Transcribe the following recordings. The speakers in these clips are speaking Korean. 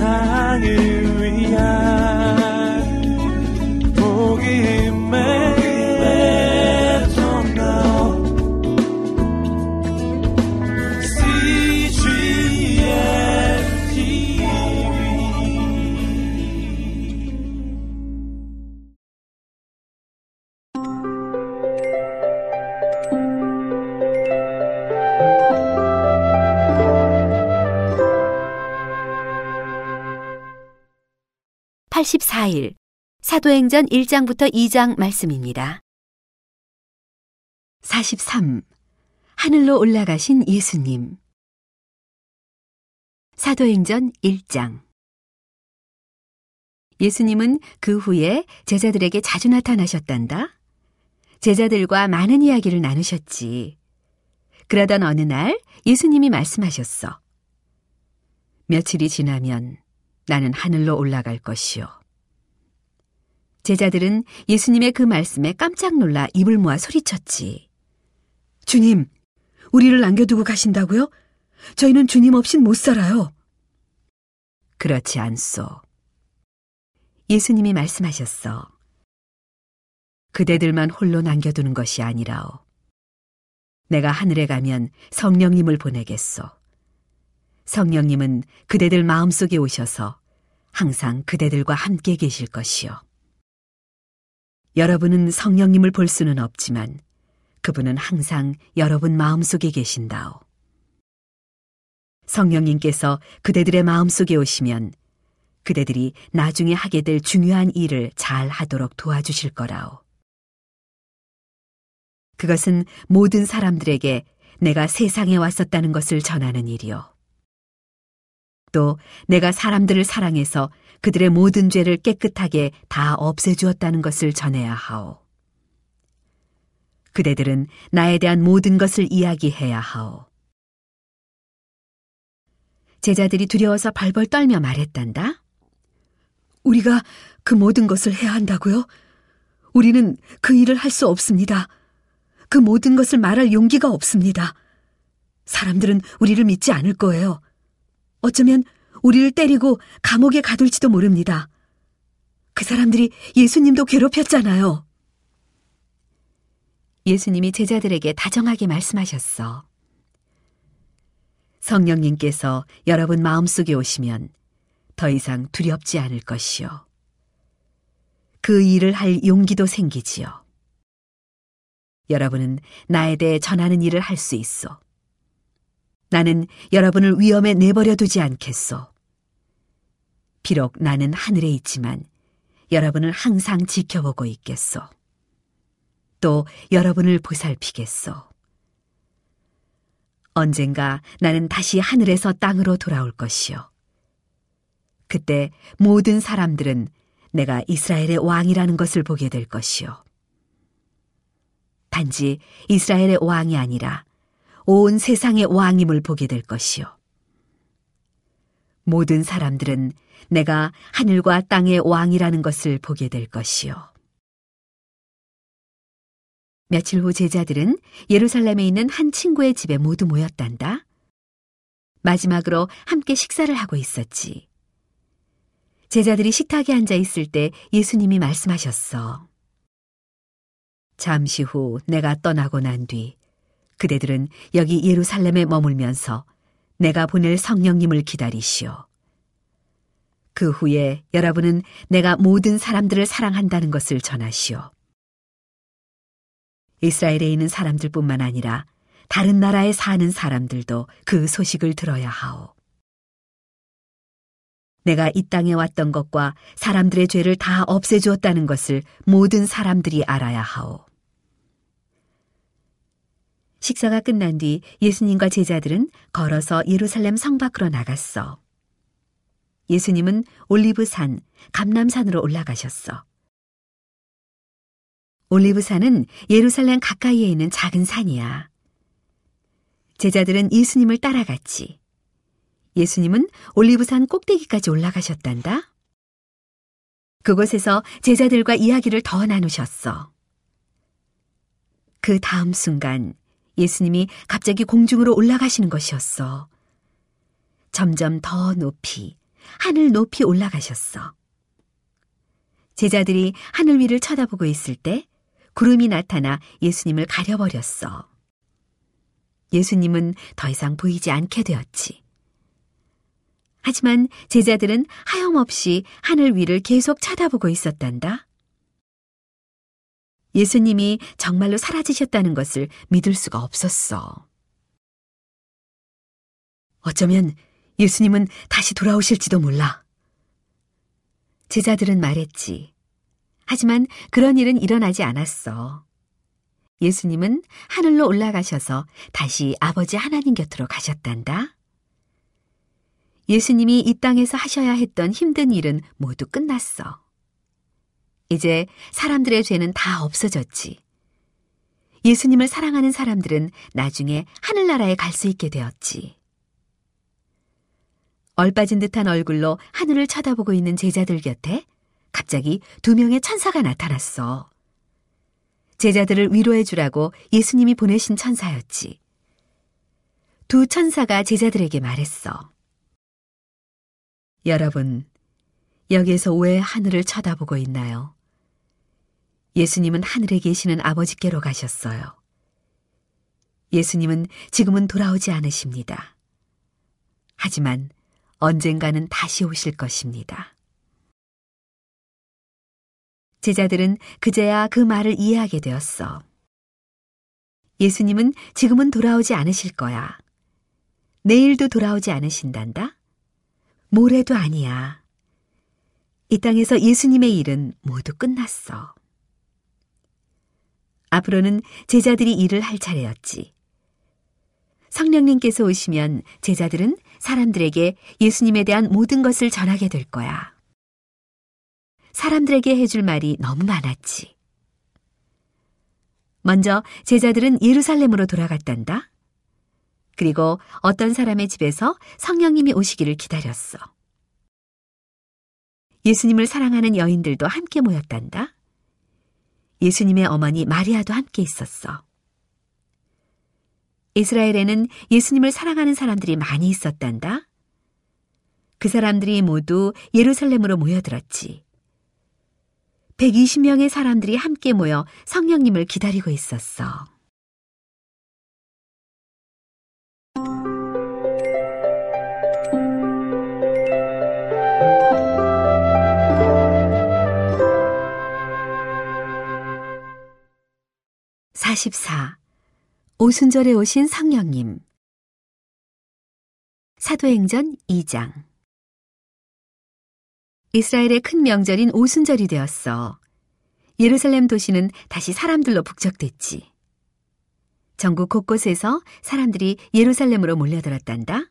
세상을 (84일) 사도행전 1장부터 2장 말씀입니다. 43. 하늘로 올라가신 예수님 사도행전 1장 예수님은 그 후에 제자들에게 자주 나타나셨단다. 제자들과 많은 이야기를 나누셨지. 그러던 어느 날 예수님이 말씀하셨어. 며칠이 지나면 나는 하늘로 올라갈 것이요. 제자들은 예수님의 그 말씀에 깜짝 놀라 입을 모아 소리쳤지. 주님, 우리를 남겨두고 가신다고요? 저희는 주님 없인 못 살아요. 그렇지 않소. 예수님이 말씀하셨어. 그대들만 홀로 남겨두는 것이 아니라오. 내가 하늘에 가면 성령님을 보내겠소. 성령님은 그대들 마음속에 오셔서 항상 그대들과 함께 계실 것이요. 여러분은 성령님을 볼 수는 없지만 그분은 항상 여러분 마음속에 계신다오. 성령님께서 그대들의 마음속에 오시면 그대들이 나중에 하게 될 중요한 일을 잘 하도록 도와주실 거라오. 그것은 모든 사람들에게 내가 세상에 왔었다는 것을 전하는 일이요. 또 내가 사람들을 사랑해서 그들의 모든 죄를 깨끗하게 다 없애주었다는 것을 전해야 하오. 그대들은 나에 대한 모든 것을 이야기해야 하오. 제자들이 두려워서 벌벌 떨며 말했단다. 우리가 그 모든 것을 해야 한다고요? 우리는 그 일을 할 수 없습니다. 그 모든 것을 말할 용기가 없습니다. 사람들은 우리를 믿지 않을 거예요. 어쩌면 우리를 때리고 감옥에 가둘지도 모릅니다. 그 사람들이 예수님도 괴롭혔잖아요. 예수님이 제자들에게 다정하게 말씀하셨어. 성령님께서 여러분 마음속에 오시면 더 이상 두렵지 않을 것이요. 그 일을 할 용기도 생기지요. 여러분은 나에 대해 전하는 일을 할 수 있어. 나는 여러분을 위험에 내버려 두지 않겠소. 비록 나는 하늘에 있지만 여러분을 항상 지켜보고 있겠소. 또 여러분을 보살피겠소. 언젠가 나는 다시 하늘에서 땅으로 돌아올 것이요. 그때 모든 사람들은 내가 이스라엘의 왕이라는 것을 보게 될 것이요. 단지 이스라엘의 왕이 아니라 온 세상의 왕임을 보게 될 것이요. 모든 사람들은 내가 하늘과 땅의 왕이라는 것을 보게 될 것이요. 며칠 후 제자들은 예루살렘에 있는 한 친구의 집에 모두 모였단다. 마지막으로 함께 식사를 하고 있었지. 제자들이 식탁에 앉아 있을 때 예수님이 말씀하셨어. 잠시 후 내가 떠나고 난 뒤 그대들은 여기 예루살렘에 머물면서 내가 보낼 성령님을 기다리시오. 그 후에 여러분은 내가 모든 사람들을 사랑한다는 것을 전하시오. 이스라엘에 있는 사람들뿐만 아니라 다른 나라에 사는 사람들도 그 소식을 들어야 하오. 내가 이 땅에 왔던 것과 사람들의 죄를 다 없애주었다는 것을 모든 사람들이 알아야 하오. 식사가 끝난 뒤 예수님과 제자들은 걸어서 예루살렘 성 밖으로 나갔어. 예수님은 올리브산, 감남산으로 올라가셨어. 올리브산은 예루살렘 가까이에 있는 작은 산이야. 제자들은 예수님을 따라갔지. 예수님은 올리브산 꼭대기까지 올라가셨단다. 그곳에서 제자들과 이야기를 더 나누셨어. 그 다음 순간 예수님이 갑자기 공중으로 올라가시는 것이었어. 점점 더 높이, 하늘 높이 올라가셨어. 제자들이 하늘 위를 쳐다보고 있을 때 구름이 나타나 예수님을 가려버렸어. 예수님은 더 이상 보이지 않게 되었지. 하지만 제자들은 하염없이 하늘 위를 계속 쳐다보고 있었단다. 예수님이 정말로 사라지셨다는 것을 믿을 수가 없었어. 어쩌면 예수님은 다시 돌아오실지도 몰라. 제자들은 말했지. 하지만 그런 일은 일어나지 않았어. 예수님은 하늘로 올라가셔서 다시 아버지 하나님 곁으로 가셨단다. 예수님이 이 땅에서 하셔야 했던 힘든 일은 모두 끝났어. 이제 사람들의 죄는 다 없어졌지. 예수님을 사랑하는 사람들은 나중에 하늘나라에 갈 수 있게 되었지. 얼빠진 듯한 얼굴로 하늘을 쳐다보고 있는 제자들 곁에 갑자기 두 명의 천사가 나타났어. 제자들을 위로해 주라고 예수님이 보내신 천사였지. 두 천사가 제자들에게 말했어. 여러분, 여기에서 왜 하늘을 쳐다보고 있나요? 예수님은 하늘에 계시는 아버지께로 가셨어요. 예수님은 지금은 돌아오지 않으십니다. 하지만 언젠가는 다시 오실 것입니다. 제자들은 그제야 그 말을 이해하게 되었어. 예수님은 지금은 돌아오지 않으실 거야. 내일도 돌아오지 않으신단다? 모레도 아니야. 이 땅에서 예수님의 일은 모두 끝났어. 앞으로는 제자들이 일을 할 차례였지. 성령님께서 오시면 제자들은 사람들에게 예수님에 대한 모든 것을 전하게 될 거야. 사람들에게 해줄 말이 너무 많았지. 먼저 제자들은 예루살렘으로 돌아갔단다. 그리고 어떤 사람의 집에서 성령님이 오시기를 기다렸어. 예수님을 사랑하는 여인들도 함께 모였단다. 예수님의 어머니 마리아도 함께 있었어. 이스라엘에는 예수님을 사랑하는 사람들이 많이 있었단다. 그 사람들이 모두 예루살렘으로 모여들었지. 120명의 사람들이 함께 모여 성령님을 기다리고 있었어. 사십사 오순절에 오신 성령님 사도행전 2장 이스라엘의 큰 명절인 오순절이 되었어. 예루살렘 도시는 다시 사람들로 북적댔지. 전국 곳곳에서 사람들이 예루살렘으로 몰려들었단다.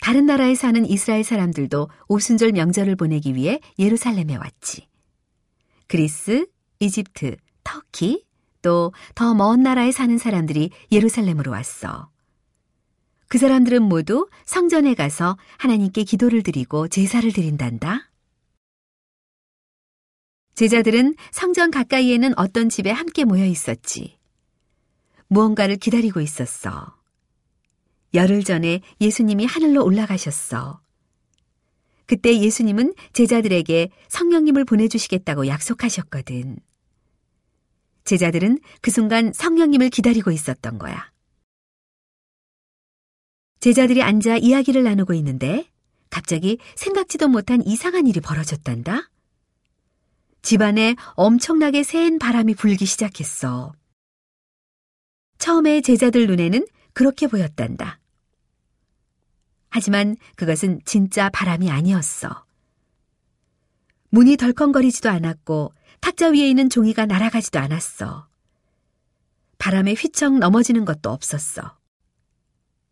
다른 나라에 사는 이스라엘 사람들도 오순절 명절을 보내기 위해 예루살렘에 왔지. 그리스, 이집트, 터키, 또 더 먼 나라에 사는 사람들이 예루살렘으로 왔어. 그 사람들은 모두 성전에 가서 하나님께 기도를 드리고 제사를 드린단다. 제자들은 성전 가까이에는 어떤 집에 함께 모여 있었지. 무언가를 기다리고 있었어. 열흘 전에 예수님이 하늘로 올라가셨어. 그때 예수님은 제자들에게 성령님을 보내주시겠다고 약속하셨거든. 제자들은 그 순간 성령님을 기다리고 있었던 거야. 제자들이 앉아 이야기를 나누고 있는데 갑자기 생각지도 못한 이상한 일이 벌어졌단다. 집안에 엄청나게 센 바람이 불기 시작했어. 처음에 제자들 눈에는 그렇게 보였단다. 하지만 그것은 진짜 바람이 아니었어. 문이 덜컹거리지도 않았고 탁자 위에 있는 종이가 날아가지도 않았어. 바람에 휘청 넘어지는 것도 없었어.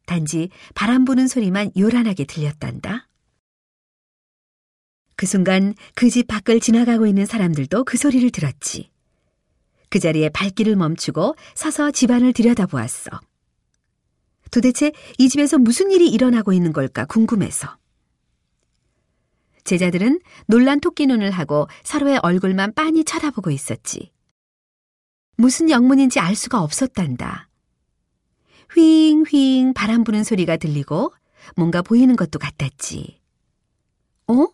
단지 바람 부는 소리만 요란하게 들렸단다. 그 순간 그 집 밖을 지나가고 있는 사람들도 그 소리를 들었지. 그 자리에 발길을 멈추고 서서 집안을 들여다보았어. 도대체 이 집에서 무슨 일이 일어나고 있는 걸까 궁금해서. 제자들은 놀란 토끼 눈을 하고 서로의 얼굴만 빤히 쳐다보고 있었지. 무슨 영문인지 알 수가 없었단다. 휘잉휘잉 바람 부는 소리가 들리고 뭔가 보이는 것도 같았지. 어?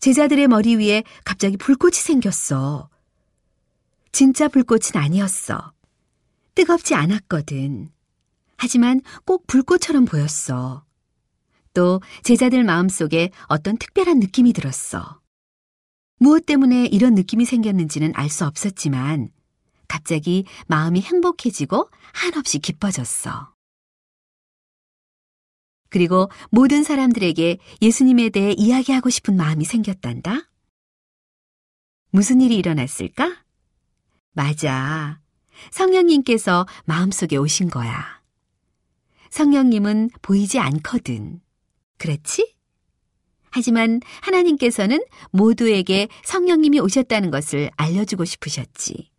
제자들의 머리 위에 갑자기 불꽃이 생겼어. 진짜 불꽃은 아니었어. 뜨겁지 않았거든. 하지만 꼭 불꽃처럼 보였어. 또 제자들 마음속에 어떤 특별한 느낌이 들었어. 무엇 때문에 이런 느낌이 생겼는지는 알 수 없었지만 갑자기 마음이 행복해지고 한없이 기뻐졌어. 그리고 모든 사람들에게 예수님에 대해 이야기하고 싶은 마음이 생겼단다. 무슨 일이 일어났을까? 맞아. 성령님께서 마음속에 오신 거야. 성령님은 보이지 않거든. 그렇지? 하지만 하나님께서는 모두에게 성령님이 오셨다는 것을 알려주고 싶으셨지.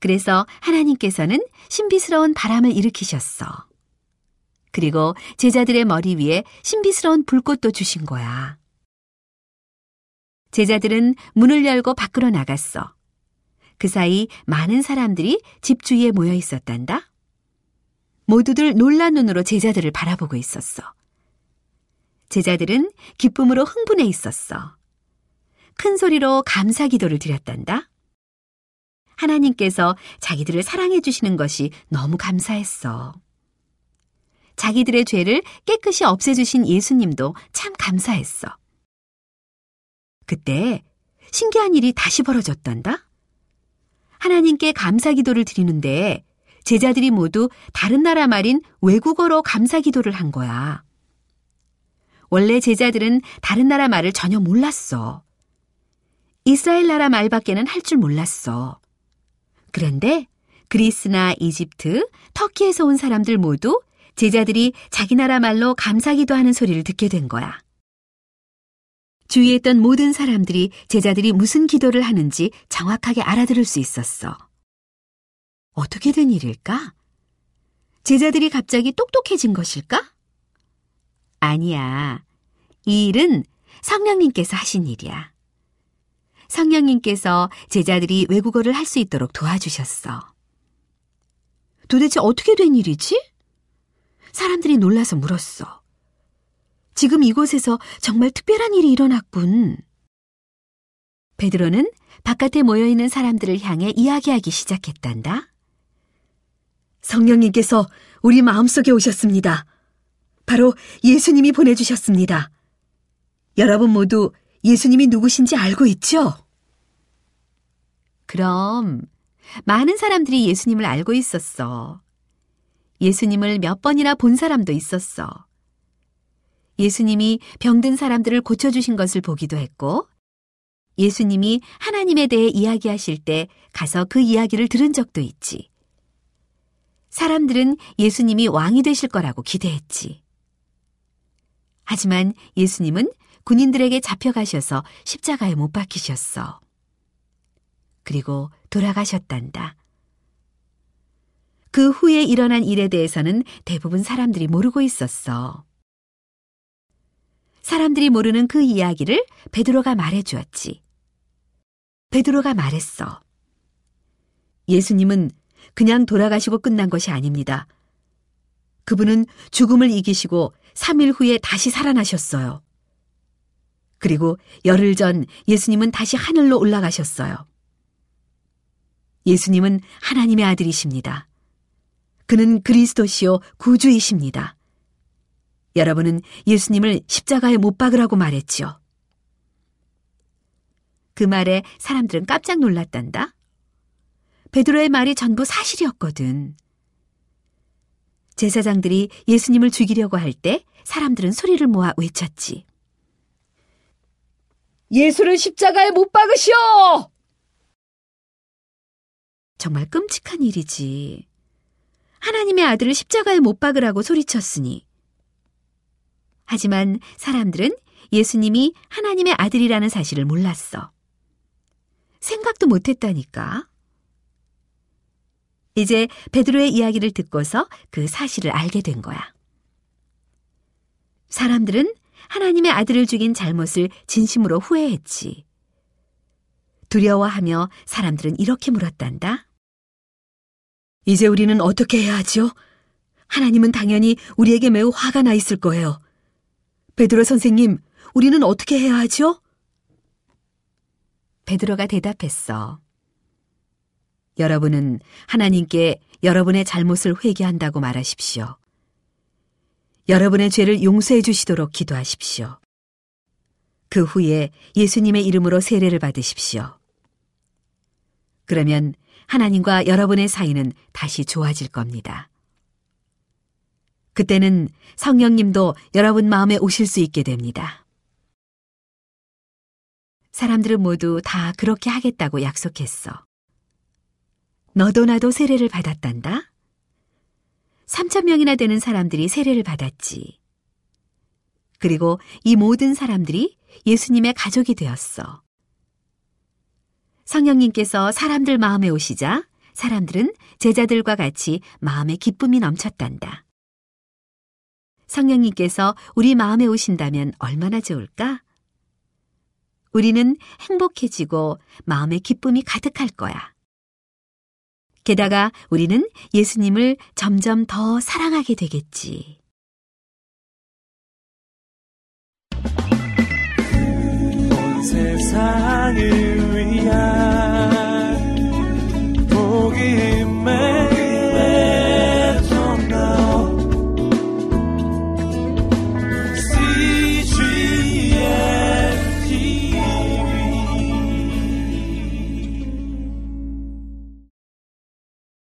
그래서 하나님께서는 신비스러운 바람을 일으키셨어. 그리고 제자들의 머리 위에 신비스러운 불꽃도 주신 거야. 제자들은 문을 열고 밖으로 나갔어. 그 사이 많은 사람들이 집 주위에 모여 있었단다. 모두들 놀란 눈으로 제자들을 바라보고 있었어. 제자들은 기쁨으로 흥분해 있었어. 큰 소리로 감사 기도를 드렸단다. 하나님께서 자기들을 사랑해 주시는 것이 너무 감사했어. 자기들의 죄를 깨끗이 없애주신 예수님도 참 감사했어. 그때 신기한 일이 다시 벌어졌단다. 하나님께 감사 기도를 드리는데 제자들이 모두 다른 나라 말인 외국어로 감사 기도를 한 거야. 원래 제자들은 다른 나라 말을 전혀 몰랐어. 이스라엘 나라 말밖에는 할 줄 몰랐어. 그런데 그리스나 이집트, 터키에서 온 사람들 모두 제자들이 자기 나라 말로 감사기도 하는 소리를 듣게 된 거야. 주위에 있던 모든 사람들이 제자들이 무슨 기도를 하는지 정확하게 알아들을 수 있었어. 어떻게 된 일일까? 제자들이 갑자기 똑똑해진 것일까? 아니야. 이 일은 성령님께서 하신 일이야. 성령님께서 제자들이 외국어를 할 수 있도록 도와주셨어. 도대체 어떻게 된 일이지? 사람들이 놀라서 물었어. 지금 이곳에서 정말 특별한 일이 일어났군. 베드로는 바깥에 모여있는 사람들을 향해 이야기하기 시작했단다. 성령님께서 우리 마음속에 오셨습니다. 바로 예수님이 보내주셨습니다. 여러분 모두 예수님이 누구신지 알고 있죠? 그럼 많은 사람들이 예수님을 알고 있었어. 예수님을 몇 번이나 본 사람도 있었어. 예수님이 병든 사람들을 고쳐주신 것을 보기도 했고, 예수님이 하나님에 대해 이야기하실 때 가서 그 이야기를 들은 적도 있지. 사람들은 예수님이 왕이 되실 거라고 기대했지. 하지만 예수님은 군인들에게 잡혀가셔서 십자가에 못 박히셨어. 그리고 돌아가셨단다. 그 후에 일어난 일에 대해서는 대부분 사람들이 모르고 있었어. 사람들이 모르는 그 이야기를 베드로가 말해 주었지. 베드로가 말했어. 예수님은 그냥 돌아가시고 끝난 것이 아닙니다. 그분은 죽음을 이기시고 3일 후에 다시 살아나셨어요. 그리고 열흘 전 예수님은 다시 하늘로 올라가셨어요. 예수님은 하나님의 아들이십니다. 그는 그리스도시요 구주이십니다. 여러분은 예수님을 십자가에 못 박으라고 말했지요. 그 말에 사람들은 깜짝 놀랐단다. 베드로의 말이 전부 사실이었거든. 제사장들이 예수님을 죽이려고 할 때 사람들은 소리를 모아 외쳤지. 예수를 십자가에 못 박으시오! 정말 끔찍한 일이지. 하나님의 아들을 십자가에 못 박으라고 소리쳤으니. 하지만 사람들은 예수님이 하나님의 아들이라는 사실을 몰랐어. 생각도 못했다니까. 이제 베드로의 이야기를 듣고서 그 사실을 알게 된 거야. 사람들은 하나님의 아들을 죽인 잘못을 진심으로 후회했지. 두려워하며 사람들은 이렇게 물었단다. 이제 우리는 어떻게 해야 하죠? 하나님은 당연히 우리에게 매우 화가 나 있을 거예요. 베드로 선생님, 우리는 어떻게 해야 하죠? 베드로가 대답했어. 여러분은 하나님께 여러분의 잘못을 회개한다고 말하십시오. 여러분의 죄를 용서해 주시도록 기도하십시오. 그 후에 예수님의 이름으로 세례를 받으십시오. 그러면 하나님과 여러분의 사이는 다시 좋아질 겁니다. 그때는 성령님도 여러분 마음에 오실 수 있게 됩니다. 사람들은 모두 다 그렇게 하겠다고 약속했어. 너도 나도 세례를 받았단다? 3천 명이나 되는 사람들이 세례를 받았지. 그리고 이 모든 사람들이 예수님의 가족이 되었어. 성령님께서 사람들 마음에 오시자 사람들은 제자들과 같이 마음에 기쁨이 넘쳤단다. 성령님께서 우리 마음에 오신다면 얼마나 좋을까? 우리는 행복해지고 마음에 기쁨이 가득할 거야. 게다가 우리는 예수님을 점점 더 사랑하게 되겠지. 온 세상을 위한